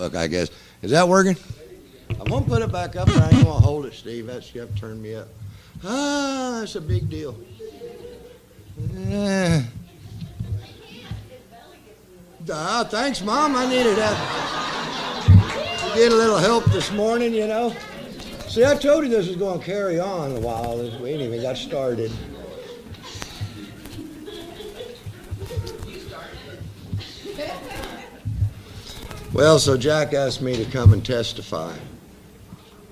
book, I guess. Is that working? I'm gonna put it back up. I ain't gonna hold it, Steve. That's you have to turn me up. Ah, that's a big deal. Yeah. Ah, thanks, Mom. I needed that. To get a little help this morning, you know. See, I told you this was going to carry on a while. We ain't even got started. Well, so Jack asked me to come and testify.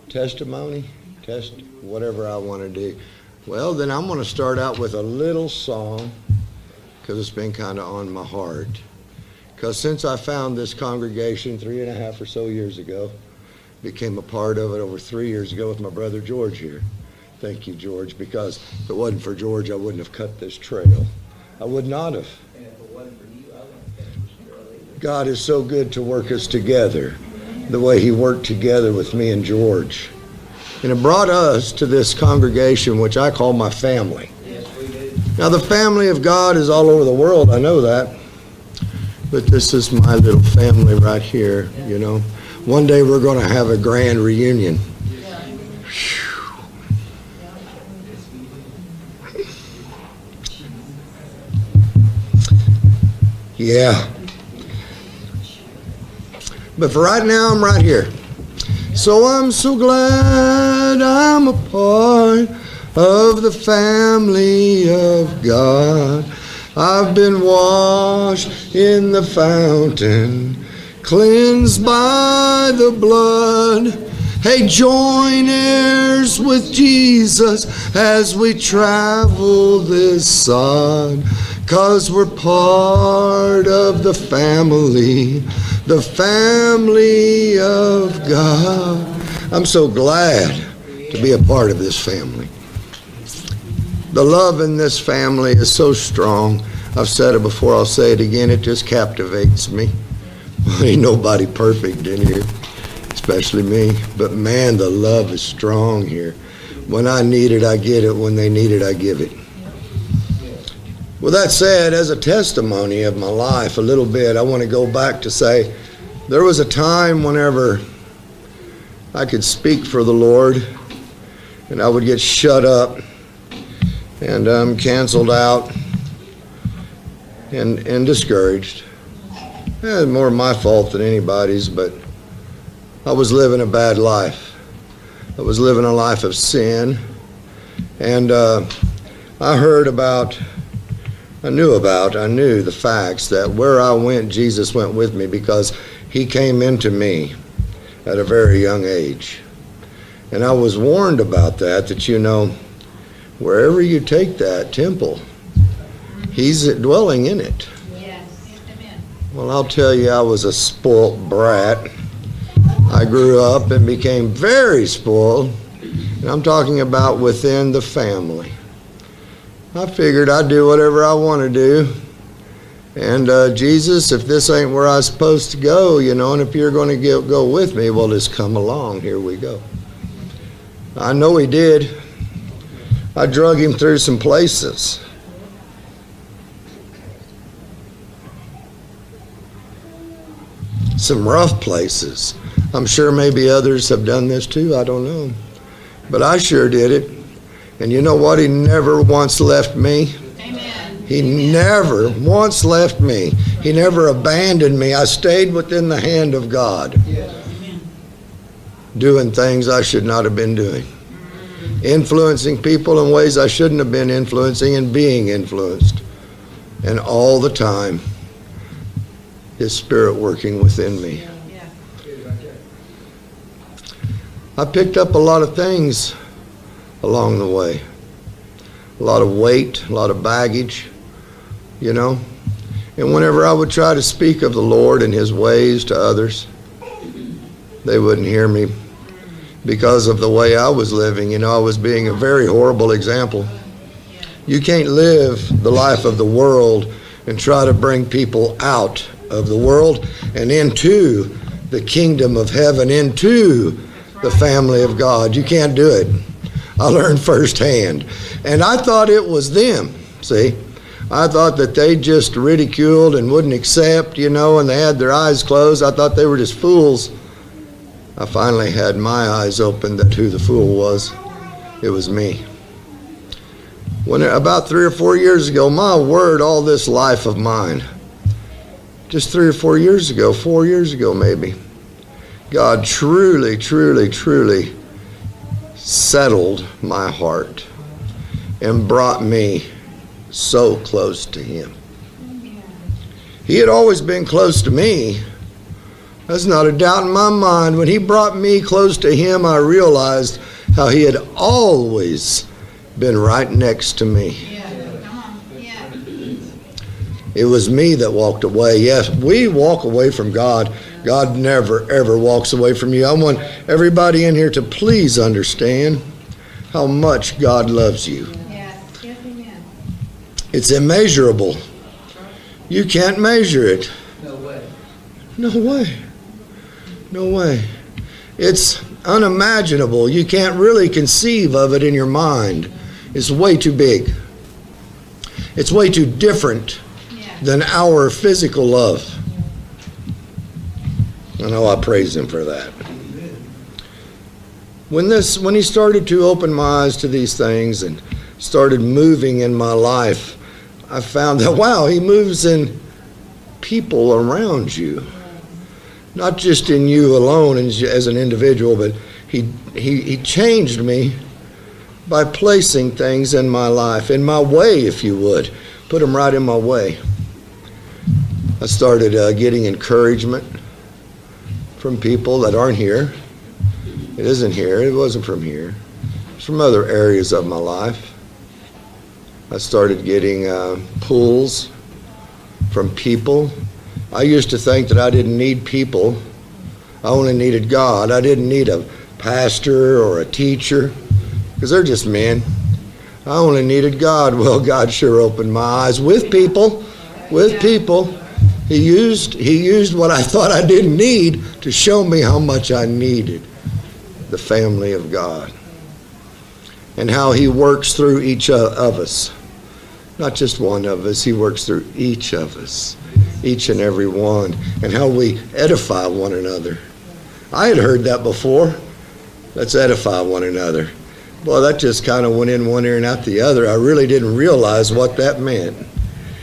Testimony? Test, whatever I want to do. Well, then I'm going to start out with a little song because it's been kind of on my heart. Because since I found this congregation three and a half or so years ago, became a part of it over three years ago with my brother George here. Thank you, George, because if it wasn't for George, I wouldn't have cut this trail. I would not have. God is so good to work us together the way He worked together with me and George. And it brought us to this congregation, which I call my family. Now, the family of God is all over the world, I know that. But this is my little family right here, you know. One day we're going to have a grand reunion. Yeah. But for right now, I'm right here. So I'm so glad I'm a part of the family of God. I've been washed in the fountain, cleansed by the blood. Hey, join heirs with Jesus as we travel this sod, cause we're part of the family the family of God. I'm so glad to be a part of this family. The love in this family is so strong. I've said it before, I'll say it again. It just captivates me. Ain't nobody perfect in here, especially me. But man, the love is strong here. When I need it, I get it. When they need it, I give it. With that said, as a testimony of my life, a little bit, I want to go back to say there was a time whenever I could speak for the Lord and I would get shut up and um, canceled out and, and discouraged. Eh, more my fault than anybody's, but I was living a bad life. I was living a life of sin. And uh, I heard about I knew about, I knew the facts that where I went, Jesus went with me because he came into me at a very young age. And I was warned about that, that you know, wherever you take that temple, he's dwelling in it. Yes. Well, I'll tell you, I was a spoilt brat. I grew up and became very spoiled. And I'm talking about within the family. I figured I'd do whatever I want to do. And uh, Jesus, if this ain't where I'm supposed to go, you know, and if you're going to go with me, well, just come along. Here we go. I know he did. I drug him through some places. Some rough places. I'm sure maybe others have done this too. I don't know. But I sure did it. And you know what? He never once left me. Amen. He Amen. never once left me. He never abandoned me. I stayed within the hand of God, doing things I should not have been doing, influencing people in ways I shouldn't have been influencing, and being influenced. And all the time, His Spirit working within me. I picked up a lot of things along the way. A lot of weight, a lot of baggage, you know. And whenever I would try to speak of the Lord and His ways to others, they wouldn't hear me because of the way I was living. You know, I was being a very horrible example. You can't live the life of the world and try to bring people out of the world and into the kingdom of heaven, into the family of God. You can't do it. I learned firsthand. And I thought it was them, see? I thought that they just ridiculed and wouldn't accept, you know, and they had their eyes closed. I thought they were just fools. I finally had my eyes open that who the fool was. It was me. When about three or four years ago, my word, all this life of mine, just three or four years ago, four years ago maybe, God truly, truly, truly settled my heart and brought me so close to Him. He had always been close to me. There's not a doubt in my mind. When He brought me close to Him, I realized how He had always been right next to me. It was me that walked away. Yes, we walk away from God. God never, ever walks away from you. I want everybody in here to please understand how much God loves you. It's immeasurable. You can't measure it. No way. No way. No way. It's unimaginable. You can't really conceive of it in your mind. It's way too big. It's way too different than our physical love. I know I praise him for that. When this when he started to open my eyes to these things and started moving in my life, I found that wow, he moves in people around you. Not just in you alone as an individual, but he, he, he changed me by placing things in my life, in my way, if you would. Put them right in my way. I started uh, getting encouragement from people that aren't here. It isn't here, it wasn't from here, it's from other areas of my life. I started getting uh, pulls from people. I used to think that I didn't need people, I only needed God. I didn't need a pastor or a teacher because they're just men. I only needed God. Well, God sure opened my eyes with people, with people. He used, he used what I thought I didn't need to show me how much I needed the family of God and how He works through each of us. Not just one of us, He works through each of us, each and every one, and how we edify one another. I had heard that before. Let's edify one another. Well, that just kind of went in one ear and out the other. I really didn't realize what that meant.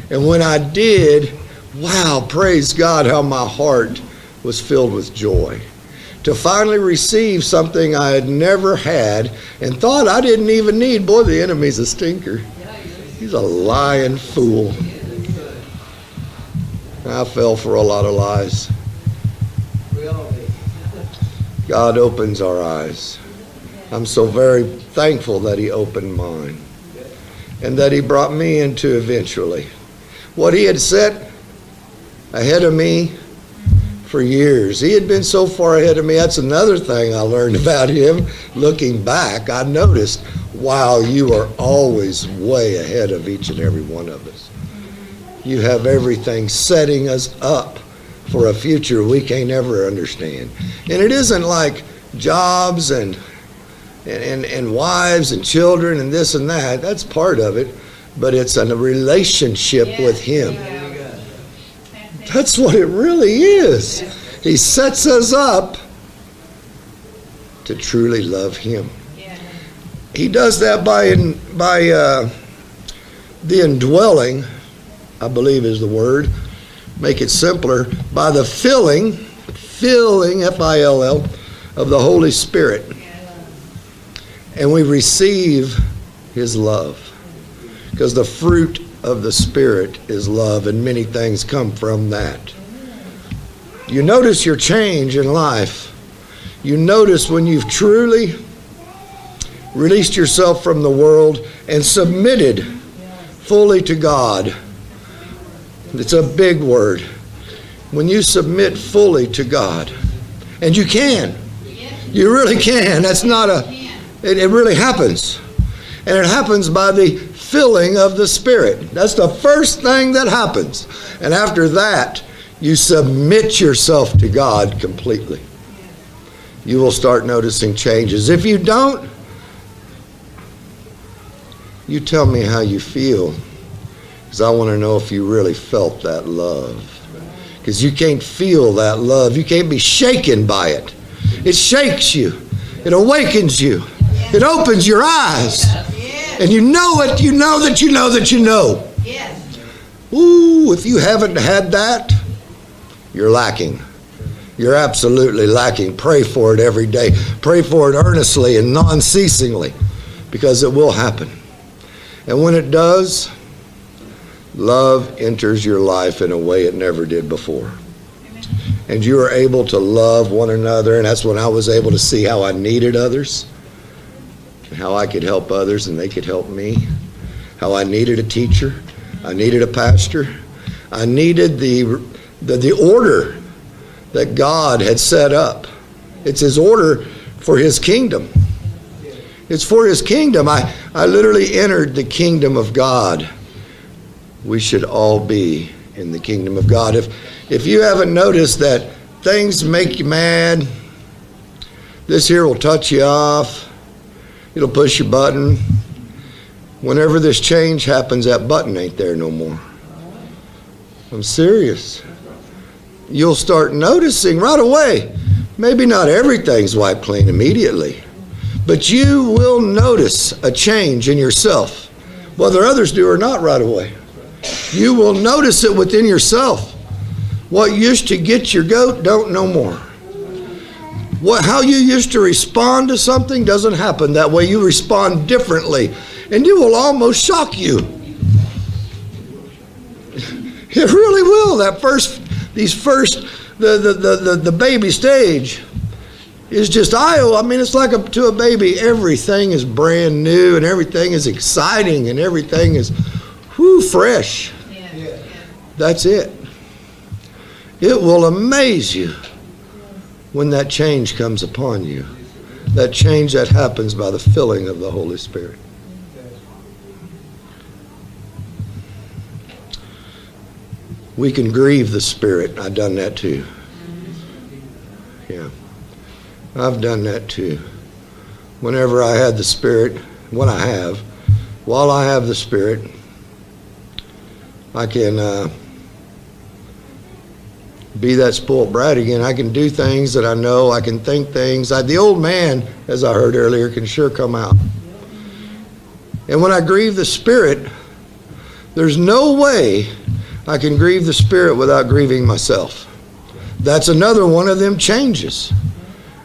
And when I did, wow, praise God, how my heart was filled with joy. To finally receive something I had never had and thought I didn't even need. Boy, the enemy's a stinker. He's a lying fool. I fell for a lot of lies. God opens our eyes. I'm so very thankful that He opened mine and that He brought me into eventually. What He had set ahead of me for years. He had been so far ahead of me. That's another thing I learned about him. Looking back, I noticed, wow, you are always way ahead of each and every one of us. You have everything setting us up for a future we can't ever understand. And it isn't like jobs and and, and, wives and children and this and that. That's part of it. But it's a relationship with Him. That's what it really is. He sets us up to truly love Him. He does that by by uh, the indwelling, I believe is the word. Make it simpler by the filling, filling F I L L of the Holy Spirit, and we receive His love because the fruit of the Spirit is love, and many things come from that. You notice your change in life. You notice when you've truly released yourself from the world and submitted fully to God. It's a big word. When you submit fully to God, and you can, you really can. That's not a, it, it really happens. And it happens by the filling of the Spirit. That's the first thing that happens. And after that, you submit yourself to God completely. You will start noticing changes. If you don't, you tell me how you feel. Because I want to know if you really felt that love. Because you can't feel that love. You can't be shaken by it. It shakes you, it awakens you, it opens your eyes. And you know it, you know that you know that you know. Yes. Ooh, if you haven't had that, you're lacking. You're absolutely lacking. Pray for it every day. Pray for it earnestly and non ceasingly because it will happen. And when it does, love enters your life in a way it never did before. And you are able to love one another. And that's when I was able to see how I needed others, how I could help others and they could help me, how I needed a teacher, I needed a pastor, I needed the, the, the order that God had set up. It's His order for His kingdom. It's for His kingdom. I, I literally entered the kingdom of God. We should all be in the kingdom of God. If, if you haven't noticed that things make you mad, this here will touch you off, it'll push your button. Whenever this change happens, that button ain't there no more. I'm serious. You'll start noticing right away. Maybe not everything's wiped clean immediately, but you will notice a change in yourself, whether others do or not right away. You will notice it within yourself. What used to get your goat don't no more. What, how you used to respond to something doesn't happen that way. You respond differently, and it will almost shock you. It really will. That first, these first, the the the the, the baby stage is just I. I mean, it's like a, to a baby, everything is brand new and everything is exciting and everything is, whoo, fresh. Yeah. That's it. It will amaze you when that change comes upon you. That change that happens by the filling of the Holy Spirit. We can grieve the Spirit. I've done that too. Yeah. I've done that too. Whenever I had the Spirit, when I have, while I have the Spirit, I can uh, be that spoiled brat again. I can do things that I know. I can think things. I, the old man, as I heard earlier, can sure come out. And when I grieve the Spirit, there's no way I can grieve the Spirit without grieving myself. That's another one of them changes.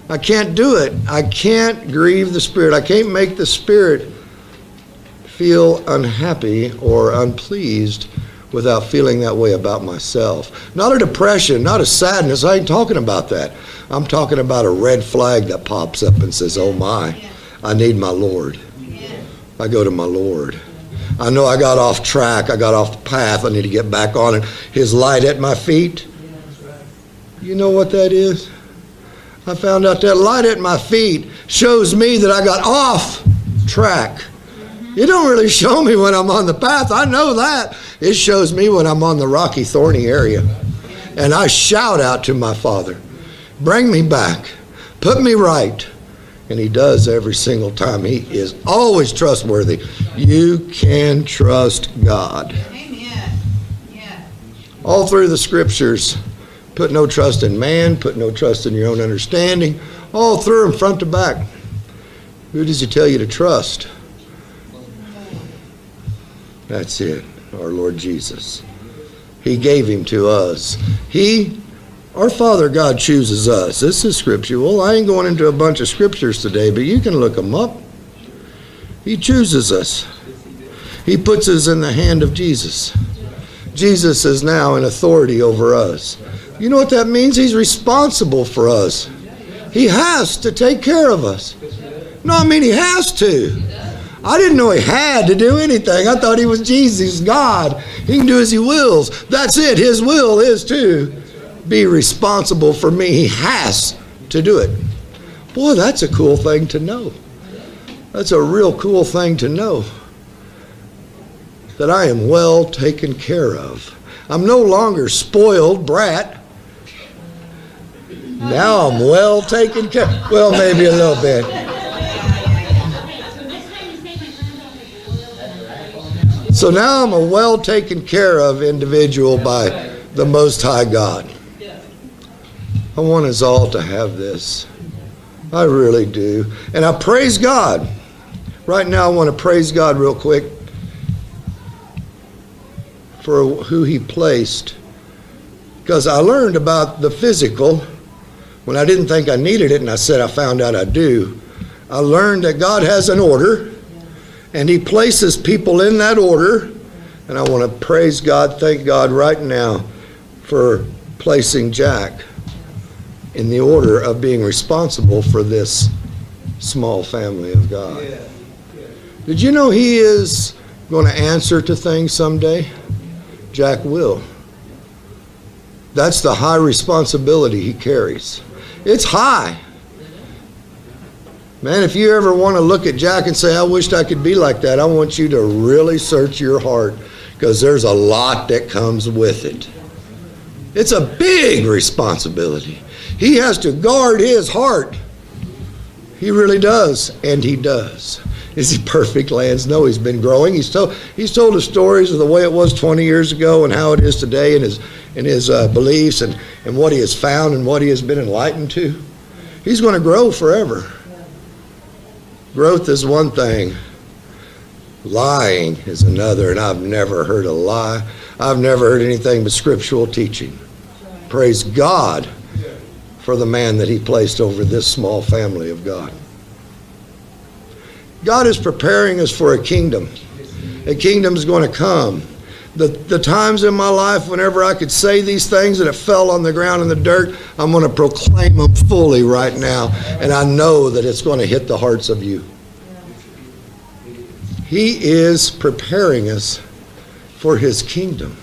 I can't do it. I can't grieve the Spirit. I can't make the Spirit feel unhappy or unpleased without feeling that way about myself. Not a depression, not a sadness. I ain't talking about that. I'm talking about a red flag that pops up and says, Oh my, I need my Lord. I go to my Lord. I know I got off track. I got off the path. I need to get back on it. His light at my feet. You know what that is? I found out that light at my feet shows me that I got off track. It don't really show me when I'm on the path. I know that. It shows me when I'm on the rocky, thorny area. And I shout out to my Father, bring me back, put me right. And he does every single time. He is always trustworthy. You can trust God. Amen. Yeah. All through the scriptures, put no trust in man, put no trust in your own understanding. All through them, front to back. Who does he tell you to trust? That's it, our Lord Jesus. He gave him to us. He, our Father God, chooses us. This is scriptural. I ain't going into a bunch of scriptures today, but you can look them up. He chooses us. He puts us in the hand of Jesus. Jesus is now in authority over us. You know what that means? He's responsible for us. He has to take care of us. No, I mean, he has to. I didn't know he had to do anything. I thought he was Jesus, God. He can do as he wills. That's it. His will is to be responsible for me. He has to do it. Boy, that's a cool thing to know. That's a real cool thing to know. That I am well taken care of. I'm no longer spoiled brat. Now I'm well taken care. Well, maybe a little bit. So now I'm a well taken care of individual by the Most High God. I want us all to have this. I really do. And I praise God. Right now, I want to praise God real quick for who He placed. Because I learned about the physical when I didn't think I needed it, and I said I found out I do. I learned that God has an order, and He places people in that order. And I want to praise God, thank God right now for placing Jack in the order of being responsible for this small family of God. Did you know he is going to answer to things someday? Jack will. That's the high responsibility he carries. It's high. Man, if you ever want to look at Jack and say, I wished I could be like that, I want you to really search your heart because there's a lot that comes with it. It's a big responsibility. He has to guard his heart. He really does, and he does. Is he perfect, Lance? No, he's been growing. He's told he's told us stories of the way it was 20 years ago and how it is today, and his and his uh, beliefs and and what he has found and what he has been enlightened to. He's going to grow forever. Growth is one thing. Lying is another, and I've never heard a lie. I've never heard anything but scriptural teaching. Praise God for the man that he placed over this small family of God. God is preparing us for a kingdom. A kingdom is going to come. The, the times in my life whenever I could say these things and it fell on the ground in the dirt, I'm going to proclaim them fully right now. And I know that it's going to hit the hearts of you. He is preparing us for his kingdom.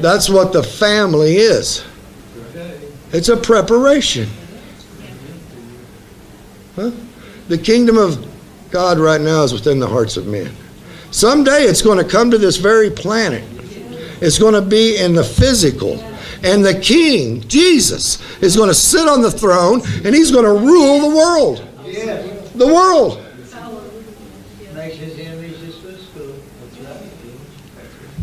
That's what the family is. It's a preparation. Huh? The kingdom of God right now is within the hearts of men. Someday it's going to come to this very planet. It's going to be in the physical. And the king, Jesus, is going to sit on the throne and he's going to rule the world. The world. Makes his enemies his footstool. That's right.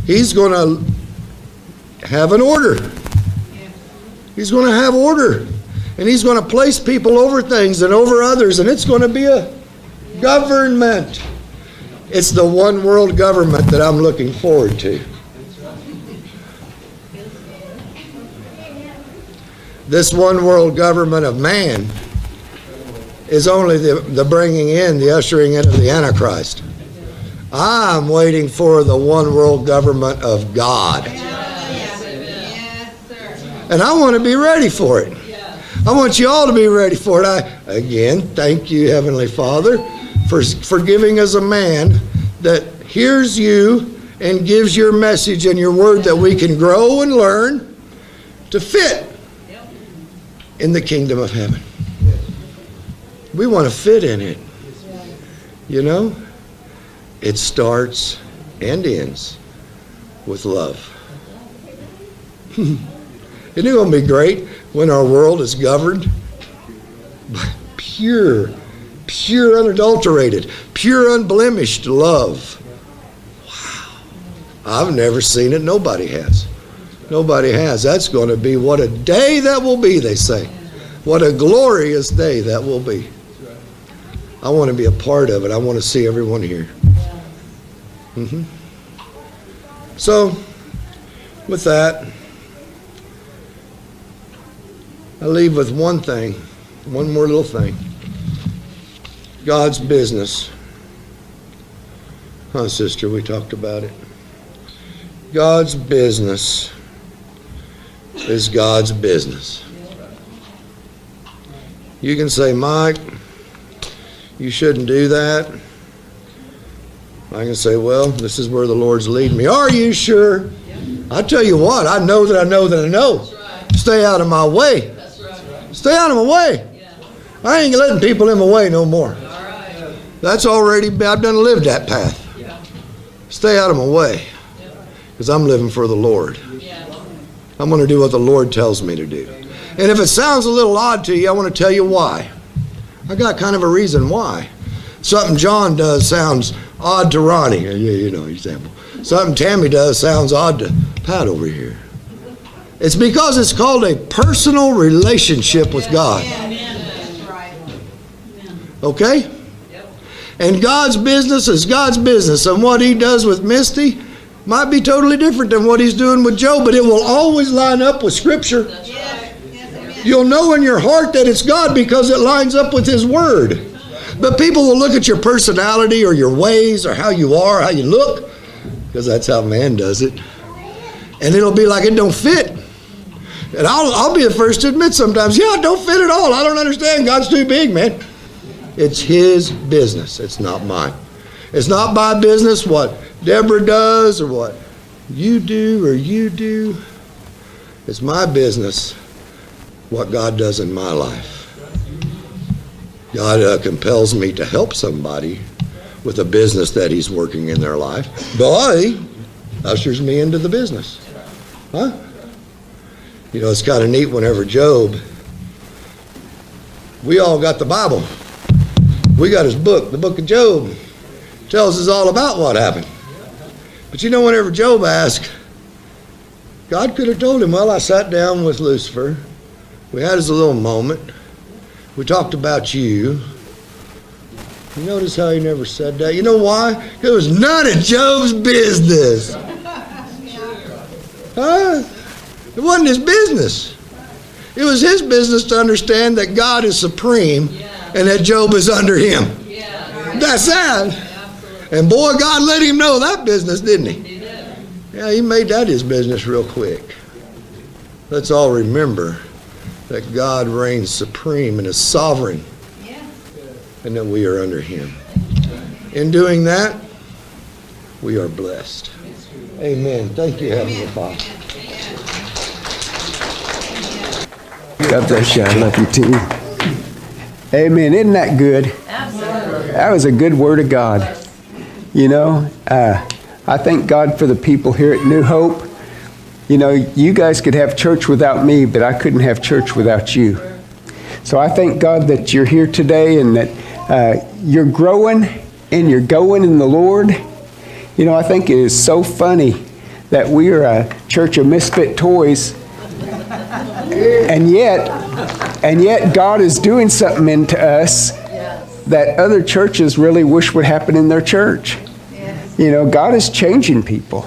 He's going to have an order. He's going to have order. And he's going to place people over things and over others, and it's going to be a government. It's the one world government that I'm looking forward to. This one world government of man is only the, the bringing in, the ushering in of the Antichrist. I'm waiting for the one world government of God. And I want to be ready for it. I want you all to be ready for it. I again thank you, Heavenly Father, for for giving us a man that hears you and gives your message and your word that we can grow and learn to fit in the kingdom of heaven. We want to fit in it. You know? It starts and ends with love. Isn't it going to be great when our world is governed by pure, pure, unadulterated, pure, unblemished love? Wow. I've never seen it. Nobody has. Nobody has. That's going to be what a day that will be, they say. What a glorious day that will be. I want to be a part of it. I want to see everyone here. hmm So, with that, I leave with one thing, one more little thing. God's business. Huh, sister, we talked about it. God's business is God's business. You can say, Mike, you shouldn't do that. I can say, well, this is where the Lord's leading me. Are you sure? I tell you what, I know that I know that I know. Stay out of my way. Stay out of my way. I ain't letting people in my way no more. That's already, I've done lived that path. Stay out of my way. Because I'm living for the Lord. I'm going to do what the Lord tells me to do. And if it sounds a little odd to you, I want to tell you why. I got kind of a reason why. Something John does sounds odd to Ronnie. Yeah, you know, example. Something Tammy does sounds odd to Pat over here. It's because it's called a personal relationship with God. Okay? And God's business is God's business, and what He does with Misty might be totally different than what He's doing with Joe, but it will always line up with Scripture. Yes, yes. You'll know in your heart that it's God because it lines up with His Word. But people will look at your personality or your ways or how you are, how you look, because that's how man does it. And it'll be like it don't fit. And I'll, I'll be the first to admit sometimes, yeah, it don't fit at all. I don't understand. God's too big, man. It's His business. It's not mine. It's not my business what Deborah does or what you do or you do. It's my business what God does in my life. God uh, compels me to help somebody with a business that He's working in their life. Boy, ushers me into the business. Huh? You know, it's kind of neat whenever Job, we all got the Bible. We got his book, the book of Job. Tells us all about what happened. But you know, whenever Job asked, God could have told him, Well, I sat down with Lucifer. We had a little moment. We talked about you. You notice how he never said that? You know why? It was none of Job's business. Huh? It wasn't his business. It was his business to understand that God is supreme and that Job is under him. That's that. And boy, God let him know that business, didn't he? Yeah, he made that his business real quick. Let's all remember that God reigns supreme and is sovereign Yes. and that we are under him. In doing that, we are blessed. Amen. Thank you, Heavenly Father. God bless you. I love you too. Amen. Isn't that good? Absolutely. That was a good word of God. You know, uh, I thank God for the people here at New Hope. You know, you guys could have church without me, but I couldn't have church without you. So I thank God that you're here today and that uh, you're growing and you're going in the Lord. You know, I think it is so funny that we are a church of misfit toys and yet and yet god is doing something into us that other churches really wish would happen in their church. You know god is changing people.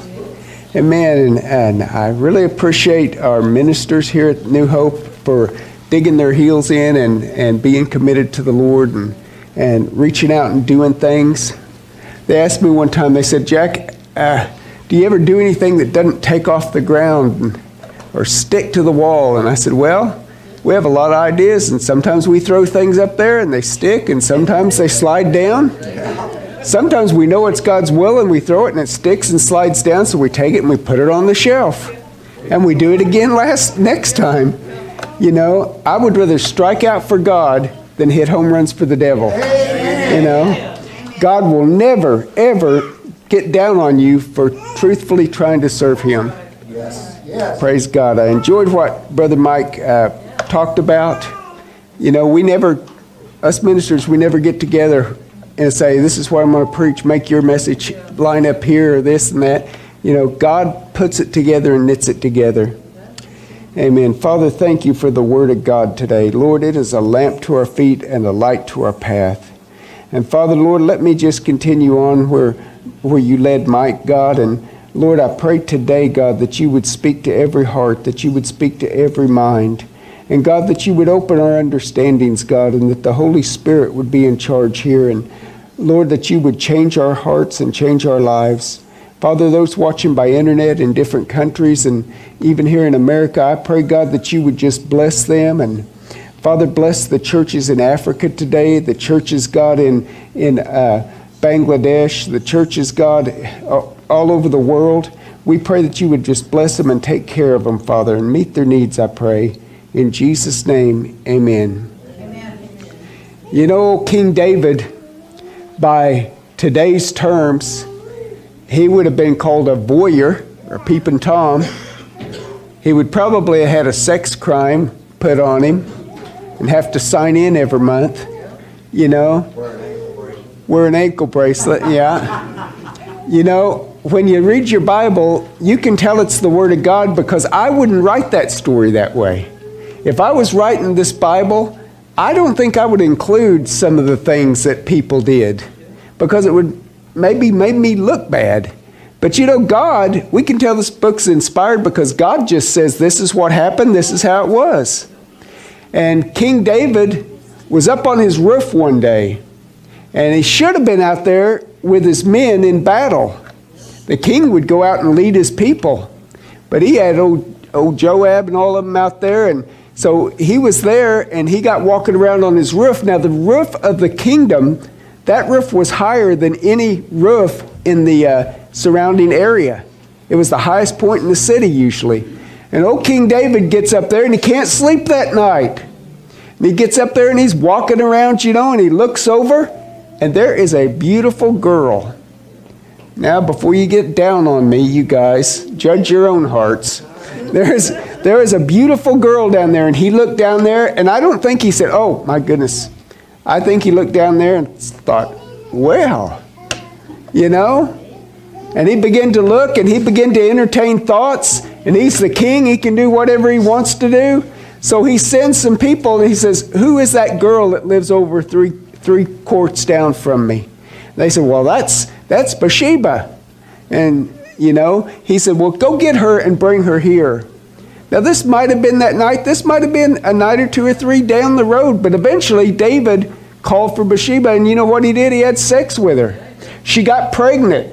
And man and, and i really appreciate our ministers here at new hope for digging their heels in and, and being committed to the lord and, and reaching out and doing things. They asked me one time they said jack uh, do you ever do anything that doesn't take off the ground and, or stick to the wall. And I said, Well, we have a lot of ideas, and sometimes we throw things up there and they stick, and sometimes they slide down. Sometimes we know it's God's will and we throw it and it sticks and slides down, so we take it and we put it on the shelf. And we do it again last next time. You know, I would rather strike out for God than hit home runs for the devil. You know, God will never, ever get down on you for truthfully trying to serve Him. Yes. Praise God. I enjoyed what Brother Mike uh, talked about. You know, we never, us ministers, we never get together and say, this is what I'm going to preach, make your message line up here, or this and that. You know, God puts it together and knits it together. Amen. Father, thank you for the word of God today. Lord, it is a lamp to our feet and a light to our path. And Father, Lord, let me just continue on where, where you led Mike, God. And Lord, I pray today, God, that you would speak to every heart, that you would speak to every mind. And God, that you would open our understandings, God, and that the Holy Spirit would be in charge here. And Lord, that you would change our hearts and change our lives. Father, those watching by internet in different countries and even here in America, I pray, God, that you would just bless them. And Father, bless the churches in Africa today, the churches, God, in, in uh, Bangladesh, the churches, God, all over the world. We pray that you would just bless them and take care of them, Father, and meet their needs, I pray. In Jesus' name, amen. amen. You know, King David, by today's terms, he would have been called a voyeur or peeping Tom. He would probably have had a sex crime put on him and have to sign in every month, you know. Wear an ankle bracelet, yeah. You know, when you read your Bible, you can tell it's the Word of God because I wouldn't write that story that way. If I was writing this Bible, I don't think I would include some of the things that people did because it would maybe make me look bad. But you know, God, we can tell this book's inspired because God just says this is what happened, this is how it was. And King David was up on his roof one day, and he should have been out there with his men in battle. The king would go out and lead his people, but he had old, old Joab and all of them out there, and so he was there and he got walking around on his roof. Now, the roof of the kingdom, that roof was higher than any roof in the uh, surrounding area. It was the highest point in the city, usually. And old King David gets up there and he can't sleep that night. And he gets up there and he's walking around, you know, and he looks over and there is a beautiful girl. Now, before you get down on me, you guys, judge your own hearts. There's, there is a beautiful girl down there, and he looked down there, and I don't think he said, Oh, my goodness. I think he looked down there and thought, Well, you know? And he began to look and he began to entertain thoughts, and he's the king, he can do whatever he wants to do. So he sends some people and he says, Who is that girl that lives over three, three courts down from me? And they said, Well, that's, that's Bathsheba. And you know, he said, Well, go get her and bring her here. Now, this might have been that night. This might have been a night or two or three down the road. But eventually, David called for Bathsheba, and you know what he did? He had sex with her. She got pregnant.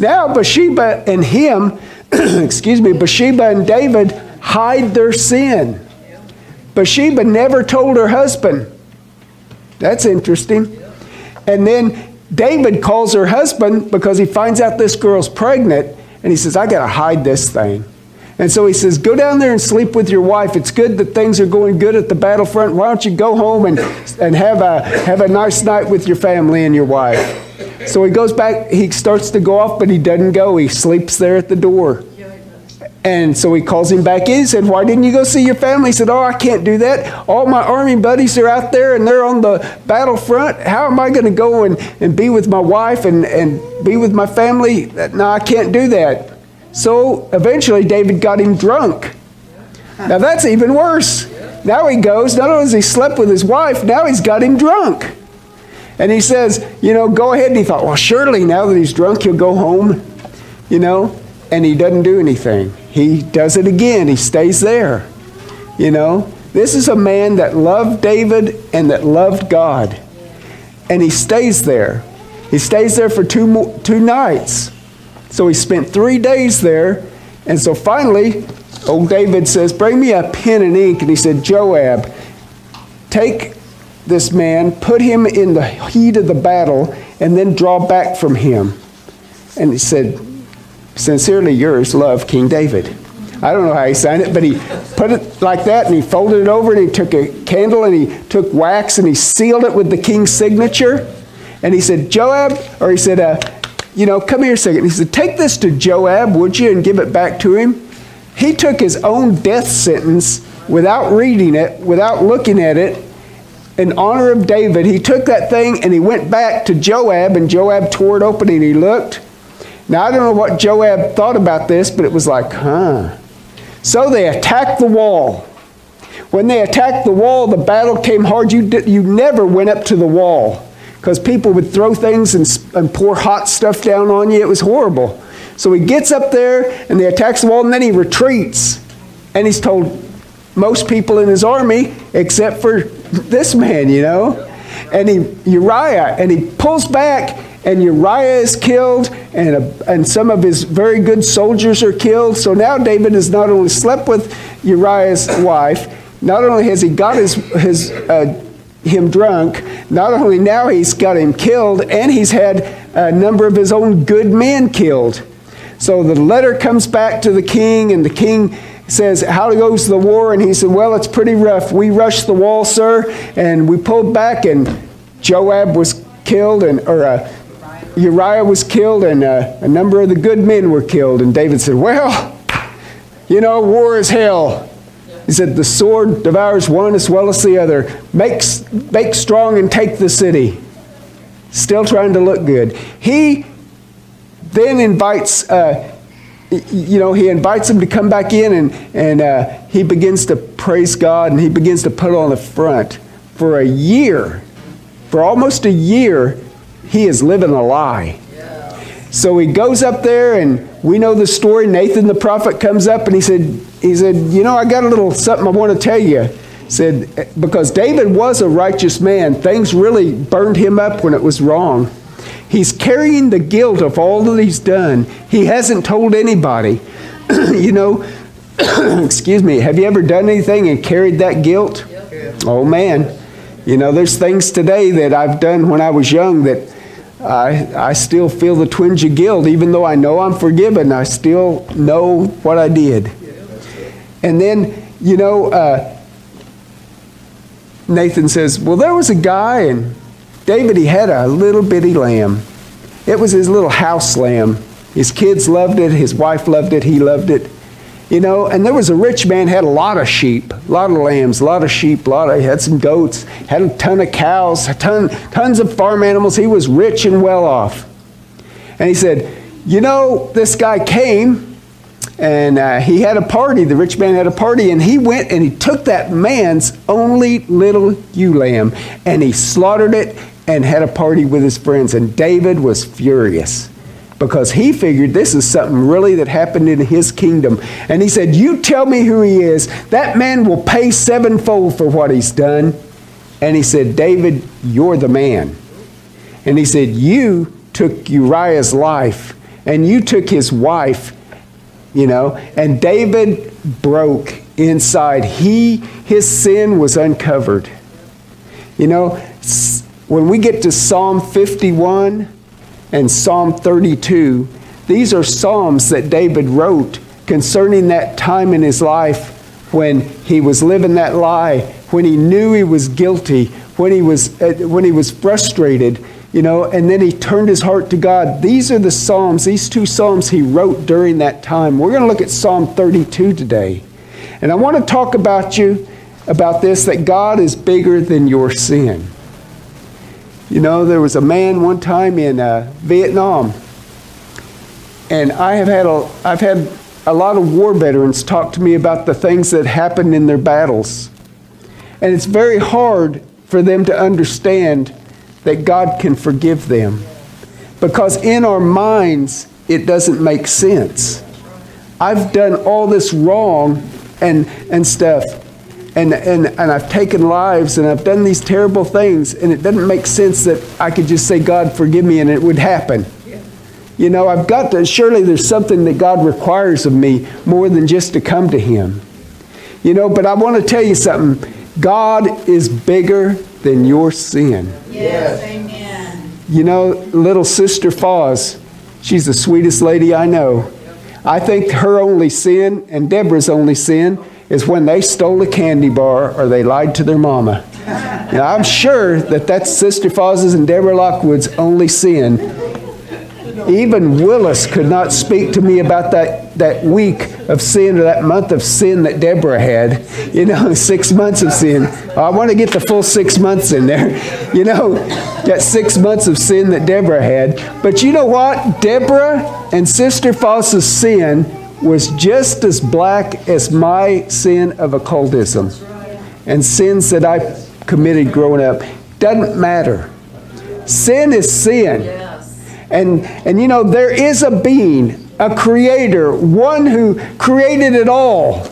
Now, Bathsheba and him, excuse me, Bathsheba and David hide their sin. Bathsheba never told her husband. That's interesting. And then David calls her husband because he finds out this girl's pregnant and he says, I got to hide this thing. And so he says, Go down there and sleep with your wife. It's good that things are going good at the battlefront. Why don't you go home and, and have, a, have a nice night with your family and your wife? So he goes back, he starts to go off, but he doesn't go. He sleeps there at the door. And so he calls him back in. He said, Why didn't you go see your family? He said, Oh, I can't do that. All my army buddies are out there and they're on the battlefront. How am I going to go and, and be with my wife and, and be with my family? No, I can't do that. So eventually David got him drunk. Now that's even worse. Now he goes, not only has he slept with his wife, now he's got him drunk. And he says, You know, go ahead. And he thought, Well, surely now that he's drunk, he'll go home, you know, and he doesn't do anything he does it again. He stays there. You know, this is a man that loved David and that loved God. And he stays there. He stays there for two, two nights. So he spent three days there. And so finally, old David says, Bring me a pen and ink. And he said, Joab, take this man, put him in the heat of the battle, and then draw back from him. And he said, Sincerely yours, love King David. I don't know how he signed it, but he put it like that and he folded it over and he took a candle and he took wax and he sealed it with the king's signature. And he said, Joab, or he said, uh, you know, come here a second. He said, take this to Joab, would you, and give it back to him. He took his own death sentence without reading it, without looking at it, in honor of David. He took that thing and he went back to Joab, and Joab tore it open and he looked. Now, I don't know what Joab thought about this, but it was like, huh. So they attacked the wall. When they attacked the wall, the battle came hard. You, you never went up to the wall because people would throw things and, and pour hot stuff down on you. It was horrible. So he gets up there and they attacks the wall and then he retreats. And he's told most people in his army, except for this man, you know. And he, Uriah, and he pulls back and Uriah is killed, and, a, and some of his very good soldiers are killed. So now David has not only slept with Uriah's wife, not only has he got his, his, uh, him drunk, not only now he's got him killed, and he's had a number of his own good men killed. So the letter comes back to the king, and the king says, How goes the war? And he said, Well, it's pretty rough. We rushed the wall, sir, and we pulled back, and Joab was killed, and or uh, Uriah was killed and uh, a number of the good men were killed. And David said, Well, you know, war is hell. He said, The sword devours one as well as the other. Make, make strong and take the city. still trying to look good. He then invites, uh, you know, he invites him to come back in and, and uh, he begins to praise God and he begins to put on the front. For a year, for almost a year, he is living a lie. So he goes up there, and we know the story. Nathan the prophet comes up, and he said, "He said, you know, I got a little something I want to tell you." Said because David was a righteous man, things really burned him up when it was wrong. He's carrying the guilt of all that he's done. He hasn't told anybody. you know, excuse me. Have you ever done anything and carried that guilt? Oh man, you know, there's things today that I've done when I was young that I, I still feel the twinge of guilt, even though I know I'm forgiven. I still know what I did. And then, you know, uh, Nathan says, Well, there was a guy, and David, he had a little bitty lamb. It was his little house lamb. His kids loved it, his wife loved it, he loved it. You know, and there was a rich man had a lot of sheep, a lot of lambs, a lot of sheep, a lot of, he had some goats, had a ton of cows, a ton, tons of farm animals. He was rich and well off. And he said, You know, this guy came and uh, he had a party. The rich man had a party, and he went and he took that man's only little ewe lamb and he slaughtered it and had a party with his friends. And David was furious because he figured this is something really that happened in his kingdom. And he said, You tell me who he is. That man will pay sevenfold for what he's done. And he said, David, you're the man. And he said, You took Uriah's life and you took his wife, you know, and David broke inside. He, his sin was uncovered. You know, when we get to Psalm 51 and Psalm 32, these are Psalms that David wrote concerning that time in his life when he was living that lie, when he knew he was guilty, when he was, uh, when he was frustrated, you know, and then he turned his heart to God. These are the Psalms, these two Psalms he wrote during that time. We're going to look at Psalm 32 today. And I want to talk about you about this that God is bigger than your sin. You know, there was a man one time in uh, Vietnam, and I have had a, I've had a lot of war veterans talk to me about the things that happened in their battles. And it's very hard for them to understand that God can forgive them. Because in our minds, it doesn't make sense. I've done all this wrong and, and stuff, and, and, and I've taken lives and I've done these terrible things, and it doesn't make sense that I could just say, God, forgive me, and it would happen. You know, I've got to, surely there's something that God requires of me more than just to come to Him. You know, but I want to tell you something God is bigger than your sin. Yes, amen. You know, little sister Foz, she's the sweetest lady I know. I think her only sin and Deborah's only sin is when they stole a candy bar or they lied to their mama. Now, I'm sure that that's Sister Foz's and Deborah Lockwood's only sin. Even Willis could not speak to me about that, that week of sin or that month of sin that Deborah had. You know, six months of sin. I want to get the full six months in there. You know, that six months of sin that Deborah had. But you know what? Deborah and Sister Foss's sin was just as black as my sin of occultism and sins that I committed growing up. Doesn't matter. Sin is sin. And, and you know, there is a being, a creator, one who created it all.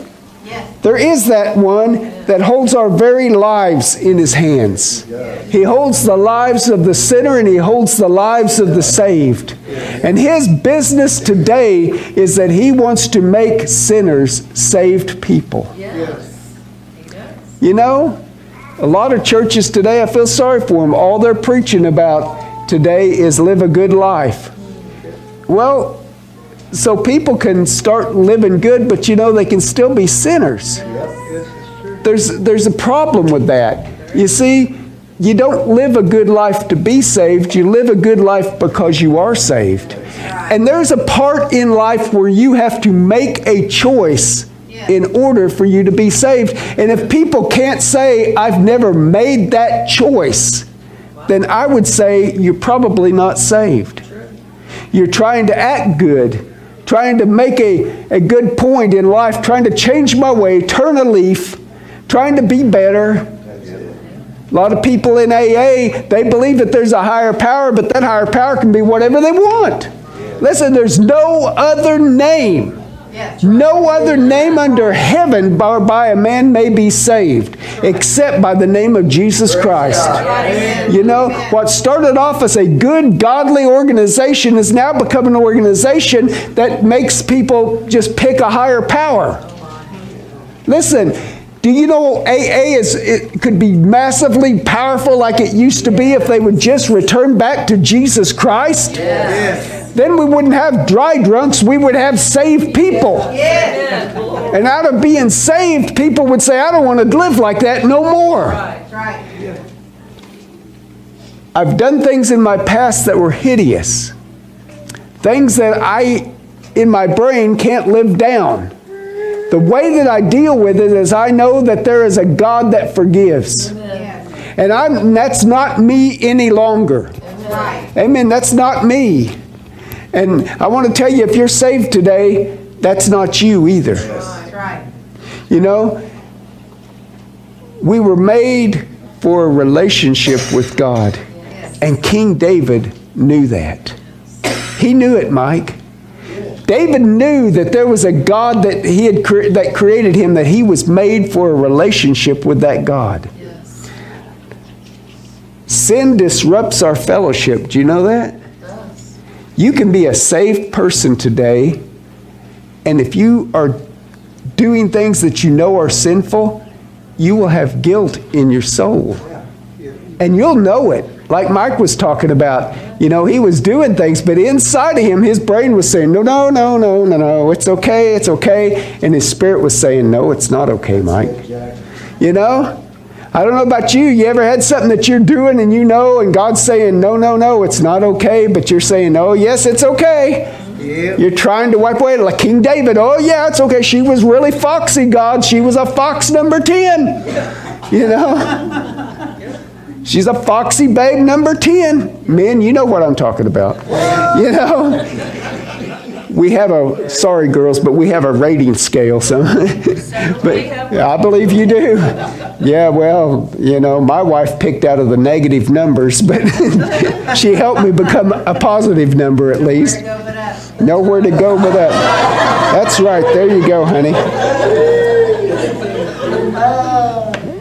There is that one that holds our very lives in his hands. He holds the lives of the sinner and he holds the lives of the saved. And his business today is that he wants to make sinners saved people. You know, a lot of churches today, I feel sorry for them. All they're preaching about today is live a good life. Well, so people can start living good, but you know, they can still be sinners. There's, there's a problem with that. You see, you don't live a good life to be saved, you live a good life because you are saved. And there's a part in life where you have to make a choice in order for you to be saved. And if people can't say, I've never made that choice, then I would say you're probably not saved. You're trying to act good, trying to make a, a good point in life, trying to change my way, turn a leaf, trying to be better. A lot of people in AA, they believe that there's a higher power, but that higher power can be whatever they want. Listen, there's no other name. No other name under heaven whereby a man may be saved except by the name of Jesus Christ. You know, what started off as a good, godly organization is now become an organization that makes people just pick a higher power. Listen, do you know AA is it could be massively powerful like it used to be if they would just return back to Jesus Christ? Then we wouldn't have dry drunks, we would have saved people. Yeah. And out of being saved, people would say, I don't want to live like that no more. That's right. I've done things in my past that were hideous. Things that I, in my brain, can't live down. The way that I deal with it is I know that there is a God that forgives. And I'm, that's not me any longer. Right. Amen. That's not me. And I want to tell you if you're saved today, that's not you either. That's right. You know, we were made for a relationship with God. And King David knew that. He knew it, Mike. David knew that there was a God that he had cre- that created him that he was made for a relationship with that God. Sin disrupts our fellowship. Do you know that? You can be a saved person today, and if you are doing things that you know are sinful, you will have guilt in your soul. And you'll know it. Like Mike was talking about, you know, he was doing things, but inside of him, his brain was saying, no, no, no, no, no, no, it's okay, it's okay. And his spirit was saying, no, it's not okay, Mike. You know? I don't know about you. You ever had something that you're doing and you know, and God's saying, no, no, no, it's not okay, but you're saying, oh, yes, it's okay. You're trying to wipe away like King David. Oh, yeah, it's okay. She was really foxy, God. She was a fox number 10. You know? She's a foxy babe number 10. Men, you know what I'm talking about. You know? We have a, sorry girls, but we have a rating scale. So, but I believe you do. Yeah, well, you know, my wife picked out of the negative numbers, but she helped me become a positive number at least. Go but up. Nowhere to go but up. That's right. There you go, honey.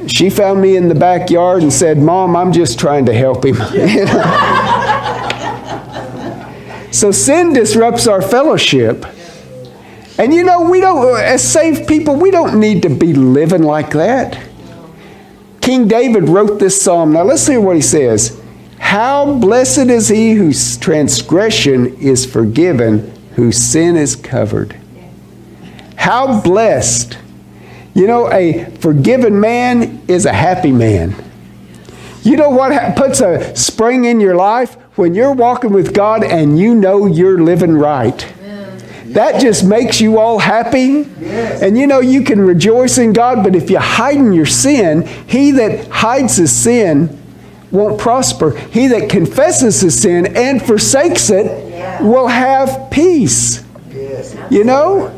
She found me in the backyard and said, Mom, I'm just trying to help him. You know? So sin disrupts our fellowship. And you know, we don't, as saved people, we don't need to be living like that. King David wrote this psalm. Now let's hear what he says. How blessed is he whose transgression is forgiven, whose sin is covered. How blessed. You know, a forgiven man is a happy man. You know what puts a spring in your life? When you're walking with God and you know you're living right. That just makes you all happy. And you know, you can rejoice in God, but if you hide in your sin, he that hides his sin won't prosper. He that confesses his sin and forsakes it will have peace. You know?